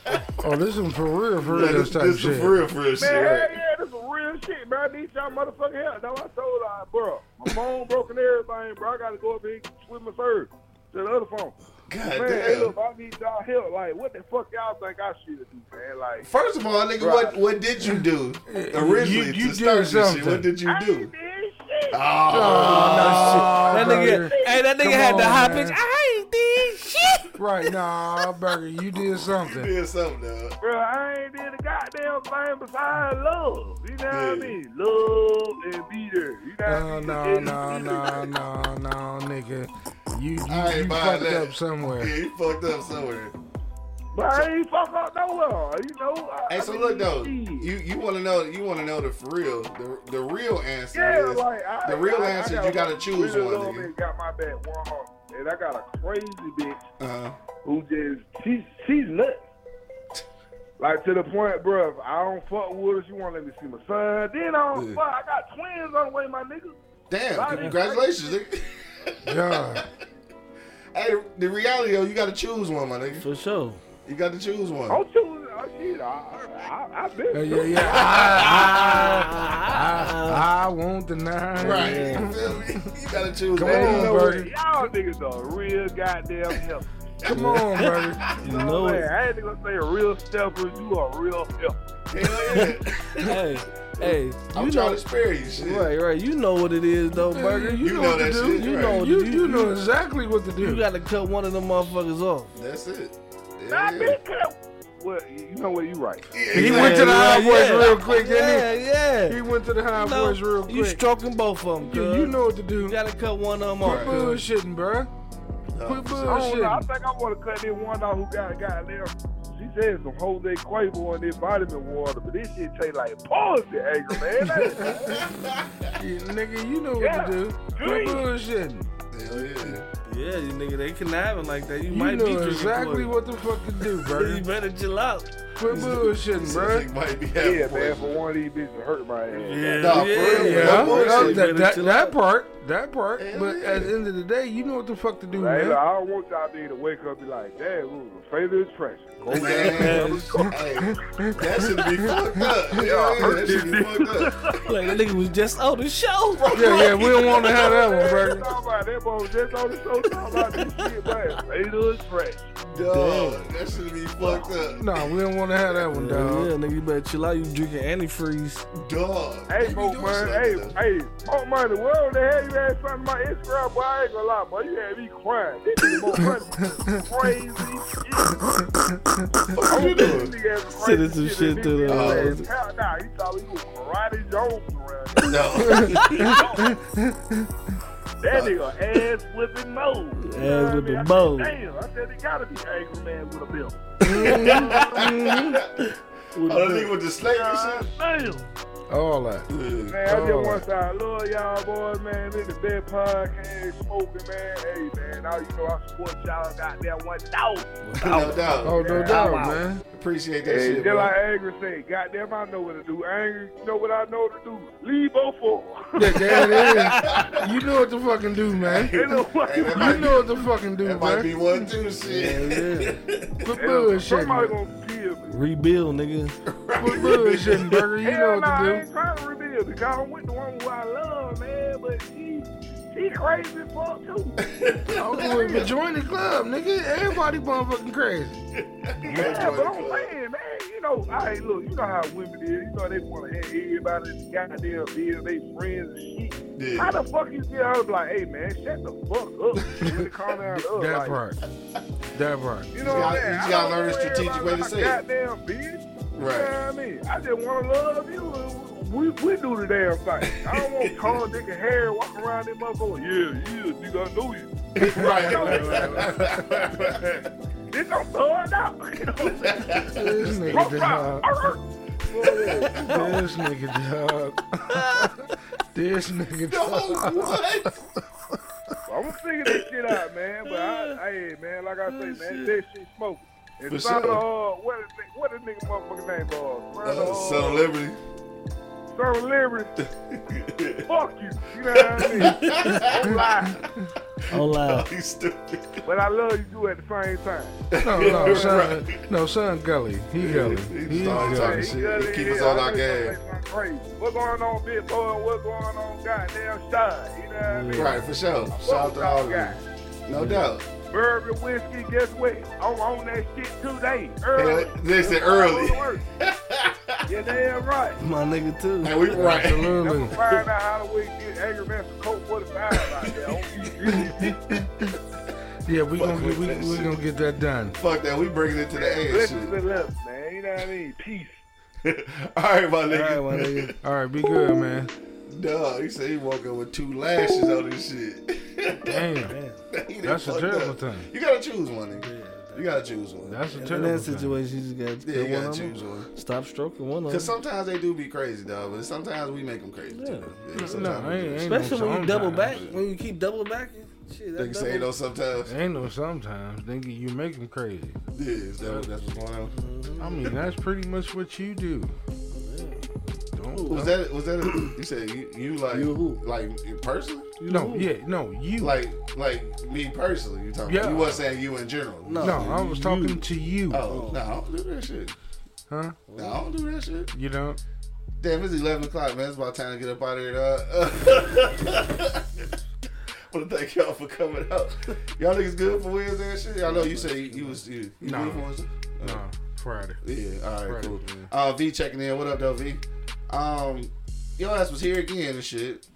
Oh, this is for real, for real Yeah, this, type this shit. is for real, for real shit. Man, hell Right? yeah, this is real shit, man. I need y'all motherfucking help. Now I told her, bro, my phone broken everything, bro. I gotta go up here and switch my service to the other phone. God Man, hey, damn. look, I need y'all help. Like, what the fuck y'all think I should do, man? Like, First of all, nigga, what what did you do originally you to start did this shit? something. What did you I do? ain't did shit. Oh, oh That nigga, Burger. hey, that nigga Come had the on, high man. pitch. I ain't did shit. Right, nah, Burger, you did something. you did something, dog. Bro, I ain't did a goddamn thing besides love. You know what I mean? Love and be there. You know what I uh, mean? no, And no, be no, no, no, nigga. You, you, I ain't you fucked that. up somewhere. Yeah, you fucked up somewhere. But I ain't fuck up nowhere. You know? I, Hey, I so mean, look though, you you want to know you want to know the for real the the real answer Yeah, is like I, the real I, answer I is you gotta choose one, love nigga. and got my back one heart, and I got a crazy bitch uh, who just she's she's nuts. Like to the point, bro. If I don't fuck with her, she won't let me see my son. Then I don't Yeah. fuck. I got twins on the way, my nigga. Damn, congratulations, nigga. God. hey, the, the reality though, you gotta choose one, my nigga. For sure. You gotta choose one. I'm choosing. Oh shit, I, I, I, I been. Yeah, yeah, yeah. I, I, I won't deny. Right. it. You feel me? You gotta choose Come one. Man, on, you know what? Y'all niggas are real goddamn help. Come on, brother. You know man, it. I ain't gonna say a real stepper. You a real help. Hell yeah. Hey, hey, I'm you trying know, to spare you, shit. right, right. You know what it is, though, Burger. You, You know, know what that to do. shit, You right. know what You, to you know exactly what to do. You got to cut one of them motherfuckers off. That's it. I Yeah, been yeah. cut. Well, you know what? You right. he went to the high voice real quick, yeah, didn't yeah. he? He went to the high You know, voice real quick. You stroking both of them, you, you know what to do. You got to cut one of them Quit off. cuz. bullshitting, bruh. Uh, Quit I don't know. I think I want to cut this one out who got got there. She said some Jose Cuervo in this vitamin water, but this shit taste like poison, anger, man. Yeah, nigga, you know what Yeah. to do. Quit Green. bullshitting. Hell yeah. Yeah, you nigga, they conniving like that. You, You might know be exactly poison. what the fuck to do, bro. You better chill out. Quit bullshitting, bro. might be having yeah, man, for one of these bitches hurt my ass. Yeah, Nah, for real, yeah, Yeah, Quit bullshitting. well, You that, that, that part, that part. Hell but yeah. at the end of the day, you know what the fuck to do, Hey, man. look, I don't want y'all to to wake up and be like, damn, ooh, the failure is fresh. Go Man, down, hey, that should be fucked up. Hell yeah, that should be fucked up. Like that nigga was just on the show. Yeah, yeah, we don't want to have that one, Talking brother. about that boy was just on the show talking about this shit, man. Failure is fresh. Dog, that should be fucked up. Nah, we don't want to have that one, Yeah, dog. yeah, nigga, you better chill out. You drinking antifreeze. Dog. Hey, you Man. Hey, Money, hey, though. hey, Mo Money, where the hell you had something about Instagram, boy? I ain't gonna lie, boy. You had me crying. This nigga Mo Money crazy shit. What you doing? This nigga Sending crazy some shit in to the- house. uh, Hell Nah, he thought he was karate Jones around here. No. That nigga ass whipping Mo. You know Ass what I whipping mean? I Mo. said, Damn, I said he gotta be angry man with a bill. Oh, that nigga with the snake and shit? Damn. All that. Man, I Oh. just want to say I love y'all boys, man. This the best podcast smoking, man. Hey, man, now you know I support y'all goddamn one thousand. No doubt. Oh, no doubt, wow. man. Appreciate that Hey, shit, just bro. like Angry said, goddamn, I know what to do. Angry, you know what I know to do? Leave both of Yeah, them. that is. You know what to fucking do, man. You know what? Hey, You know what to fucking do, that might be one too, shit. Quit Hell, bullshitting. Somebody gonna kill me. Rebuild, nigga. Quit burger. You know Hell what nah, I ain't trying to reveal because I'm with the one who I love, man. But she, she crazy as fuck too. do. Oh, but join the club, nigga. Everybody motherfucking crazy. Yeah, but I'm saying, man, you know, I look, you know how women is. You know they want to have everybody in the goddamn deal, they friends and shit. Yeah. How the fuck you get her like, hey man, shut the fuck up. When it calm down to us, That like, part. That part. You know You what gotta- I'm saying? you gotta learn a strategic way to like say it. Goddamn bitch. Right. You know what I mean? I just want to love you. We, we do the damn thing. I don't want Tom, Dick, and Harry walking around this motherfucker. Yeah, yeah, nigga, I know you. right, right, right, right. This don't throw it out. You know what I'm saying? This nigga Rock, dog. rock, arr, arr. This nigga dog. This nigga No, dog. what? I'm gonna figure this shit out, man. But I, hey, man, like I say, man, that shit smoking. And For son sure. of, uh, what is it- what is nigga motherfucking name, uh, son of, Uh, Son of Liberty. Son of Liberty. Fuck you. You know what I mean? Don't lie. Oh, loud. He's stupid. But I love you too at the same time. No, no, son. No, son Gully. He Gully. He He started talking Gully. shit. Yeah, He keep yeah, us on I our know game. gonna say something Crazy. What's going on, big boy? What's going on, goddamn shot? You know what I mean? Right, for sure. Shout out to all of you. No doubt. Bourbon whiskey, guess what? I'm on that shit today. Hell, Early. This is early. yeah, damn right. My nigga, too. And we right. Absolutely. Never find out how to get angry man some Colt 45 out there. Yeah, we Fuck gonna get we, that we shit. gonna get that done. Fuck that. We bringing it to the end. Listen Shit. to left, man. You know what I mean? Peace. All right, my All right, nigga. my nigga. All right, be good, man. Dog, he said he woke up with two lashes on this shit. Damn, He done that's a fucked terrible up. thing. You gotta choose one, nigga. You gotta choose one. That's a terrible In terrible that thing. situation, you just got to yeah, you one gotta of choose them. one. Stop stroking one of Cause them. sometimes they do be crazy, dog. But sometimes we make them crazy too. Yeah, No, sometimes we ain't- do. ain't no Especially when you double back, sometimes. when you keep double backing. Shit, They can say no sometimes. Ain't no sometimes, nigga. You make them crazy. Yeah, is that what, that's what's going on? Mm-hmm. I mean, that's pretty much what you do. Don't, Was that was that? A, you said you, you like You who? like you personally? no, yeah, no, you. Like like me personally? You talking? Yeah. About, you wasn't saying you in general. No. no, I was talking to you. Oh no, I don't do that shit. Huh? No, I don't do that shit. You know? Damn, it's eleven o'clock, man. It's about time to get up out of here, dog. Want to thank y'all for coming out. Y'all niggas good for Wednesday and shit. Y'all know you say you, you was you, you Nah. good for Wednesday. No, Friday. Yeah, all right, Right, cool. yeah. Uh, V checking in. What up, though, V? Um, your ass was here again and shit.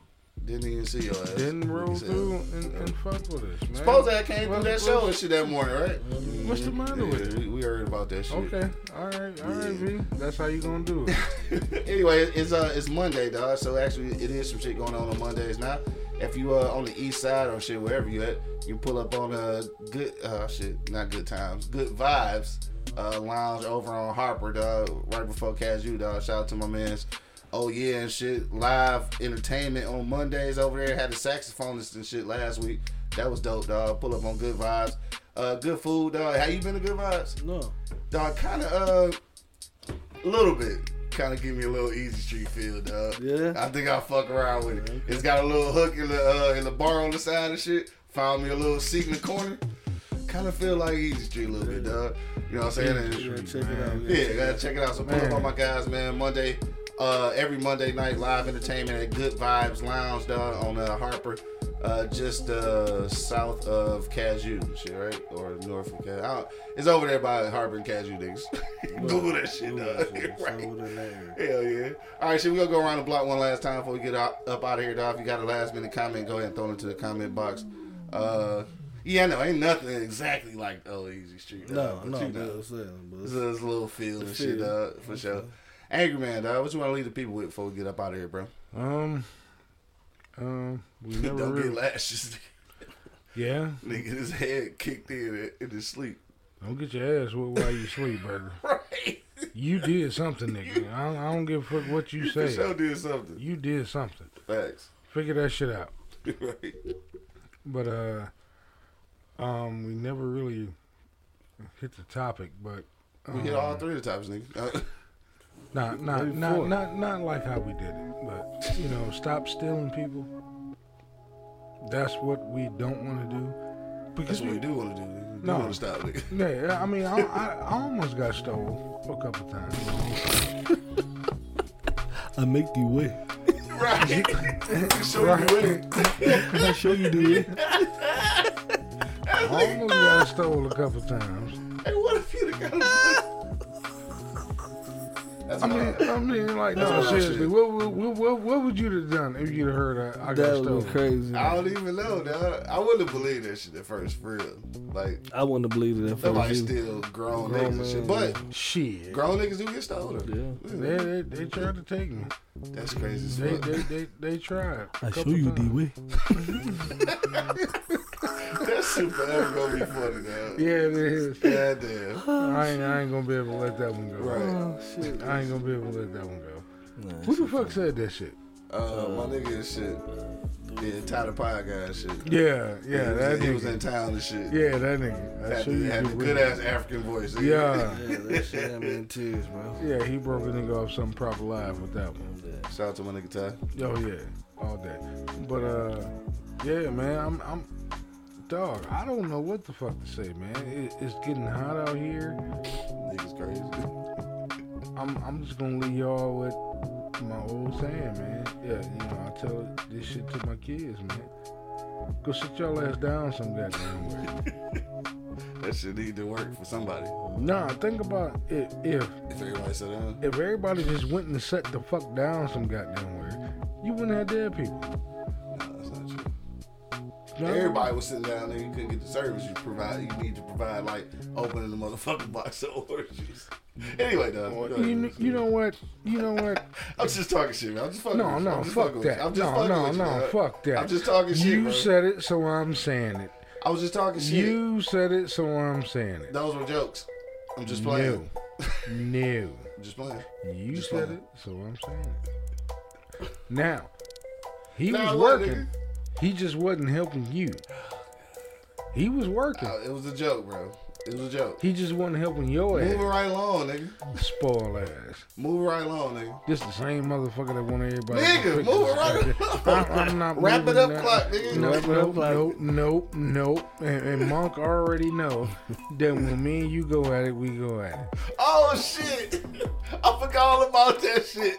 Didn't even see your ass. Didn't roll Like you said. through and, and fuck with us, man. Suppose that came through that show and shit that morning, right? What's the matter Yeah, with it? we, we heard about that shit. Okay, all right, all right, V. That's how you gonna do it. anyway, it's uh it's Monday, dog. So actually, it is some shit going on on Mondays now. If you uh on the east side or shit, wherever you at, you pull up on a good uh shit, not good times, good vibes. Uh, lounge over on Harper, dog. Right before Cadieux, dog. Shout out to my man's. Oh yeah, and shit. Live entertainment on Mondays over there. Had the saxophonist and shit last week. That was dope, dog. Pull up on good vibes. Uh, good food, dog. How you been to good vibes? No. Dog, kind of, uh, a little bit. Kind of give me a little easy street feel, dog. Yeah? I think I'll fuck around with it. It's got a little hook in the uh, in the bar on the side and shit. Found me a little seat in the corner. Kind of feel like easy street a little bit, dog. You know what I'm saying? And- Yeah, check it out. yeah, gotta check it out. So pull up on my guys, man. Monday, uh, every Monday night live entertainment at Good Vibes Lounge, dog, on uh, Harper, uh, just uh, south of Cadieux, shit, right, or north of Cadieux. It's over there by Harper and Cadieux, niggas. Google that shit, dog. right. Hell yeah. All right, so we gonna go around the block one last time before we get out, up out of here, dog. If you got a last minute comment, go ahead and throw it into the comment box. Uh, yeah, no, ain't nothing exactly like oh Easy Street. No, dog, but no, you know. I'm saying, but It's a, it's a little feel and shit, dog, for sure. Angry man, dog. What you want to leave the people with before we get up out of here, bro? Um, um, we never Don't really. get lashes. Yeah, Nigga, his head kicked in in his sleep. don't get your ass whooped while you sleep, brother. Right. You did something, nigga. I don't, I don't give a fuck what you say. sure did something. You did something. Facts. Figure that shit out. right. But uh, um, we never really hit the topic. But We hit all um, three of the types, nigga. Not not Maybe not four. not not like how we did it, but you know, stop stealing people. That's what we don't want to do. That's Because what we we, do want to do. nigga. We do No. want to stop, nigga. yeah, I mean, I, I, I almost got stole a couple times. I make the way. Right. Show Right. you it. I show you the way. I almost got stole a couple times. That's I mean, mean, I mean, like, no, seriously, what, what, what, what, what would you have done if you'd have heard I, I That stolen? was crazy. I don't even know, dog. I wouldn't have believed that shit at first, for real. Like, I wouldn't have believed it at nobody first. either. still grown, Grown niggas and shit. But Shit. grown niggas do get stolen. Yeah. They, they, they tried to take me. That's crazy as They, they, they, they tried. I show you the times. way. That's super ever gonna be funny, dog. Yeah, it is. God damn. I ain't, I ain't gonna be able to let that one go. Right. Oh shit. I ain't gonna be able to let that one go. Nah, Who the fuck said that shit? Uh, my nigga and shit. Yeah, Tyler Pie guy and shit. Yeah, yeah, he was, that he was in nigga. town and shit. Yeah, that nigga. That Had, show the, you had the the good ass African voice. nigga. Yeah, Yeah, that shit had me in tears, bro. yeah, he broke a nigga off something proper live with that one. Shout out to my nigga Ty. Oh yeah, all day. But uh, yeah, man, I'm, I'm, dog. I don't know what the fuck to say, man. It, it's getting hot out here. Niggas crazy. I'm, I'm just gonna leave y'all with my old saying, man. Yeah, you know, I tell this shit to my kids, man. Go sit y'all ass down some goddamn way. That shit need to work for somebody. Nah, think about it. If If everybody sit down. if everybody just went and sat the fuck down some goddamn way, you wouldn't have dead people. No? Everybody was sitting down there. You couldn't get the service you provide. You need to provide like opening the motherfucking box of oranges. Anyway, though. You, kn- you know what? You know what? I'm just talking shit, man. I'm just fucking. No, with you. no, I'm just fuck fucking with you. that. I'm just No, no, you, no, fuck that. I'm just talking shit, You bro. said it, so I'm saying it. I was just talking shit. You said it, so I'm saying it. Those were jokes. I'm just playing. No, no. I'm just playing. You Just said playing. it, so I'm saying it. Now, he was working. He just wasn't helping you. He was working. Uh, it was a joke, bro. It was a joke. He just wasn't helping your Moving ass. right along, nigga. Spoil ass. Moving right along, nigga. This the same motherfucker that want everybody. to Nigga, pick move right shit. along. I'm, I'm not Wrap it up, that. clock, nigga. Nope, Wrap it up, nope, clock. nope, nope, nope. And, and Monk already know that when me and you go at it, we go at it. Oh shit! I forgot all about that shit.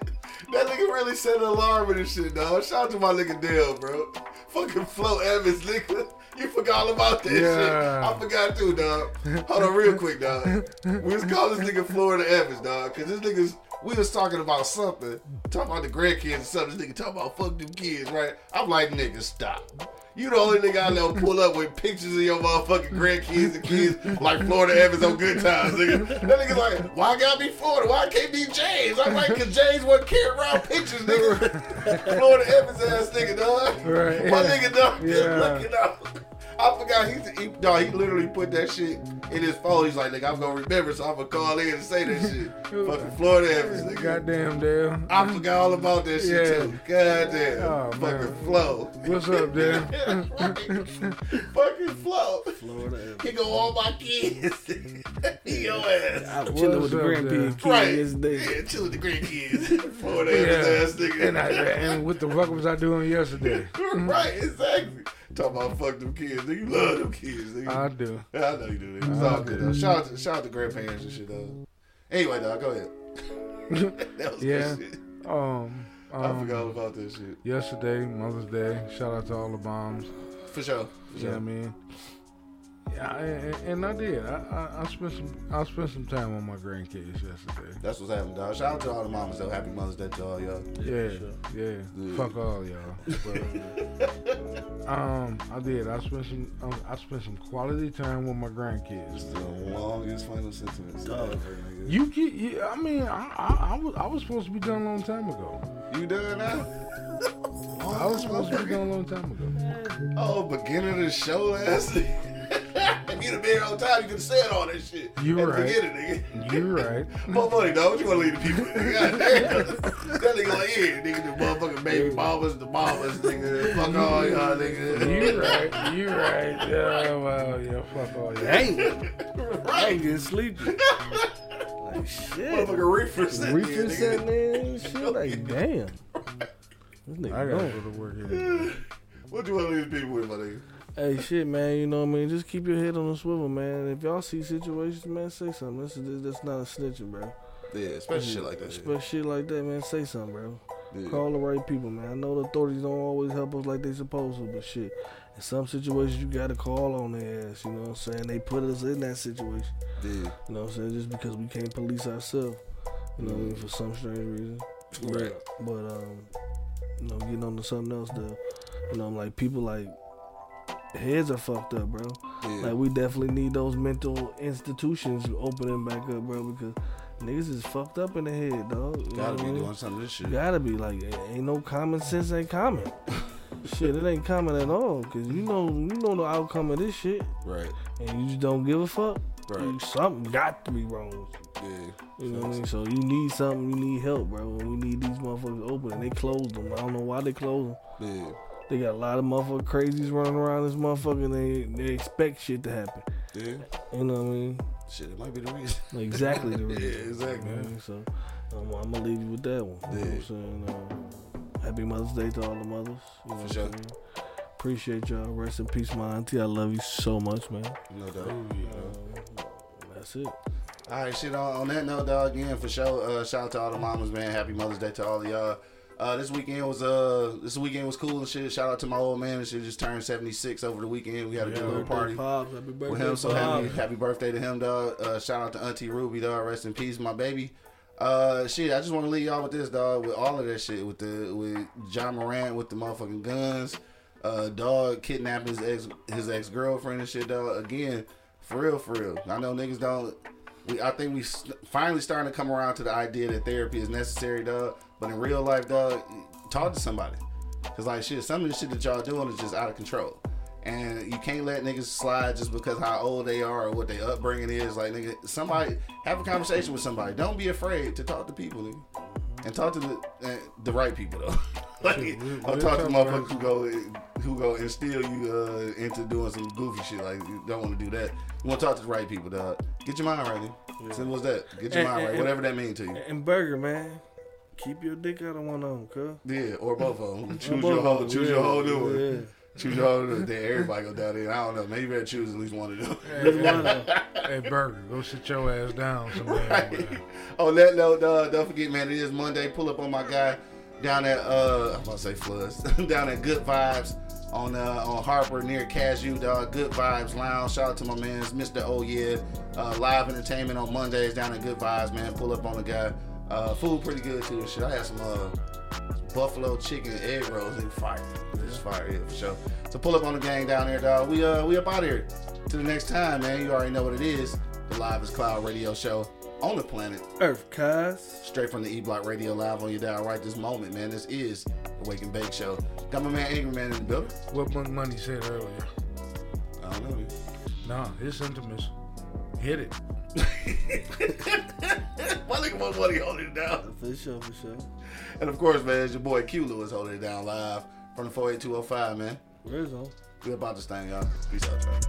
That nigga really set an alarm and this shit, dog. Shout out to my nigga Dale, bro. Fucking Flo Evans, nigga. You forgot all about that shit. I forgot too, dog. Hold on, real quick, dog. We was calling this nigga Florida Evans, dog, because this nigga's. We was talking about something, talking about the grandkids and something. This nigga talking about fuck them kids, right? I'm like, nigga, stop. You the only nigga I know pull up with pictures of your motherfucking grandkids and kids like Florida Evans on good times, nigga. That nigga's like, why I gotta be Florida? Why can't be James? I'm like, cause James wasn't carrying around pictures, nigga. Florida Evans ass nigga, dog. Right, My yeah. nigga, dog. Just Yeah. looking out. I forgot he, he dog, he literally put that shit in his phone. He's like, nigga, I'm gonna remember, so I'm gonna call in and say that shit. Fucking Florida Evans, nigga. Goddamn, Dale. I forgot all about that shit Yeah. too. God damn. Oh, Fucking man. flow. What's up, Dale? Fucking flow. Florida. He go all my kids. he your ass. I was chilling with the grandkids up, grandpa Dad? kid Right. yesterday. Yeah, chill with the grandkids. Florida Yeah. Evans ass nigga. And, I, and what the fuck was I doing yesterday? right, exactly. Talk about fuck them kids. Nigga, you love them kids. Nigga. I do. I know you do. Nigga. It's all good though. Shout out to shout out to grandparents and shit though. Anyway, dog, go ahead. that was Yeah. good shit. Um, I forgot all um about this shit. yesterday, Mother's Day. Shout out to all the moms. For sure. For You know what I mean? Yeah, and, and I did. I, I, I spent some I spent some time with my grandkids yesterday. That's what's happening, dog. Shout out to all the mamas though. Happy Mother's Day to all y'all. Yeah, yeah. Fuck all y'all. But, um, I did. I spent some um, I spent some quality time with my grandkids. The longest final sentence. Dog. You get, yeah, I mean, I, I, I was I was supposed to be done a long time ago. You done now? I was supposed to be done a long time ago. Oh, beginning of the show last week. If you'd have been here on time, you could have said all that shit. You at right. the beginning, nigga. You're right. More money, dog. What you want to leave the people? God damn. that nigga like, yeah, nigga, the motherfucking baby mamas, the mamas, nigga. Fuck all y'all, nigga. You're right. You're right. Yeah, well, yeah, fuck all y'all. Dang. I ain't getting sleepy. Like shit. Motherfucking reefer sitting Reefer here, sitting nigga. shit. Like damn. This nigga I gotta go to work here. What do you want to leave the people with, my nigga? Hey, shit, man. You know what I mean? Just keep your head on the swivel, man. If y'all see situations, man, say something. This is that's not a snitching, bro. Yeah, especially shit like that. Especially shit like that, man. Say something, bro. Yeah. Call the right people, man. I know the authorities don't always help us like they supposed to, but shit, in some situations you gotta call on their ass. You know what I'm saying? They put us in that situation. Yeah. You know what I'm saying? Just because we can't police ourselves. You know what I mean? For some strange reason. Right. But um, you know, getting on to something else though. You know, I'm like people like heads are fucked up, bro. Yeah. Like we definitely need those mental institutions opening back up, bro, because niggas is fucked up in the head, dog. You Gotta be mean? doing some of this shit. Gotta be like, ain't no common sense ain't common. shit, it ain't common at all, cause you know, you know the outcome of this shit, Right. and you just don't give a fuck. Right. Something got to be wrong. with you. Yeah. You know what I mean? So you need something, you need help, bro. We need these motherfuckers open, and they closed them. I don't know why they closed them. Yeah. They got a lot of motherfucking crazies running around this motherfucker. And they they expect shit to happen. Yeah. You know what I mean? Shit, it might be the reason. Exactly the reason. Yeah, exactly. You know I mean? So um, I'm gonna leave you with that one. You know what I'm saying? Um, happy Mother's Day to all the mothers. You know what I'm sure. Appreciate y'all. Rest in peace, my auntie. I love you so much, man. No doubt. Um, that's it. All right, shit. On, on that note, dog. Again, for sure. Uh, shout out to all the mamas, man. Happy Mother's Day to all of y'all. Uh, this weekend was uh, this weekend was cool and shit. Shout out to my old man and shit. Just turned seventy six over the weekend. We had a good little party Pops. Happy birthday, with him. So happy, Pops. happy birthday to him, dog. Uh, shout out to Auntie Ruby, dog. Rest in peace, my baby. Uh, shit. I just want to leave y'all with this, dog. With all of that shit, with the with Ja Morant with the motherfucking guns, uh, dog kidnapping his ex his ex girlfriend and shit, dog. Again, for real, for real. I know niggas don't. We, I think we finally starting to come around to the idea that therapy is necessary, dog. But in real life, dog, talk to somebody. Cause like shit, some of the shit that y'all doing is just out of control. And you can't let niggas slide just because how old they are or what their upbringing is. Like nigga, somebody have a conversation with somebody. Don't be afraid to talk to people, nigga. And talk to the uh, the right people though. like, we- I'm we'll talking to talk motherfuckers who go who go instill you uh, into doing some goofy shit. Like you don't want to do that. You want to talk to the right people, dog. Get your mind right. Yeah. So what's that? Get your And- mind right. and- Whatever that means to you. And burger, man. Keep your dick out of one of them, cuz. Yeah, or both of them. Choose your of whole. them, Choose yeah, your whole new one. yeah. Choose your whole new one. Then everybody go down there. I don't know. Maybe you better choose at least one of them. Of them. Hey, Burger, go sit your ass down somewhere. On that note, uh, don't forget, man, it is Monday. Pull up on my guy down at uh, I'm about to say Floods, down at Good Vibes on uh, on Harper near Cadieux, dog. Good Vibes Lounge. Shout out to my man's Mr. Oh Yeah. Uh, live entertainment on Mondays down at Good Vibes, man. Pull up on the guy. Uh, food pretty good too. Shit, I had some uh, buffalo chicken egg rolls. They fire. It's fire, yeah, for sure. So pull up on the gang down there, dog. We uh we up out here. Till the next time, man. You already know what it is. The Live is Cloud Radio Show on the planet. Earth, cuz. Straight from the E Block Radio Live on your dial right this moment, man. This is the Wake and Bake Show. Got my man Angry Man in the building. what Monk Money said earlier. I don't know. man. Nah, his sentiments. Hit it. My nigga Monk Money holding it down. For sure, for sure. And of course, man, it's your boy Q Lewis holding it down live from the 48205, man. Where's on? We about this thing, y'all. Peace out, y'all.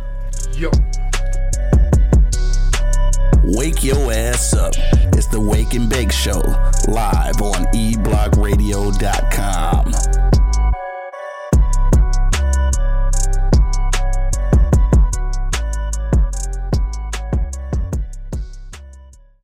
Yo. Wake your ass up. It's the Wake and Bake Show, live on eblockradio.com.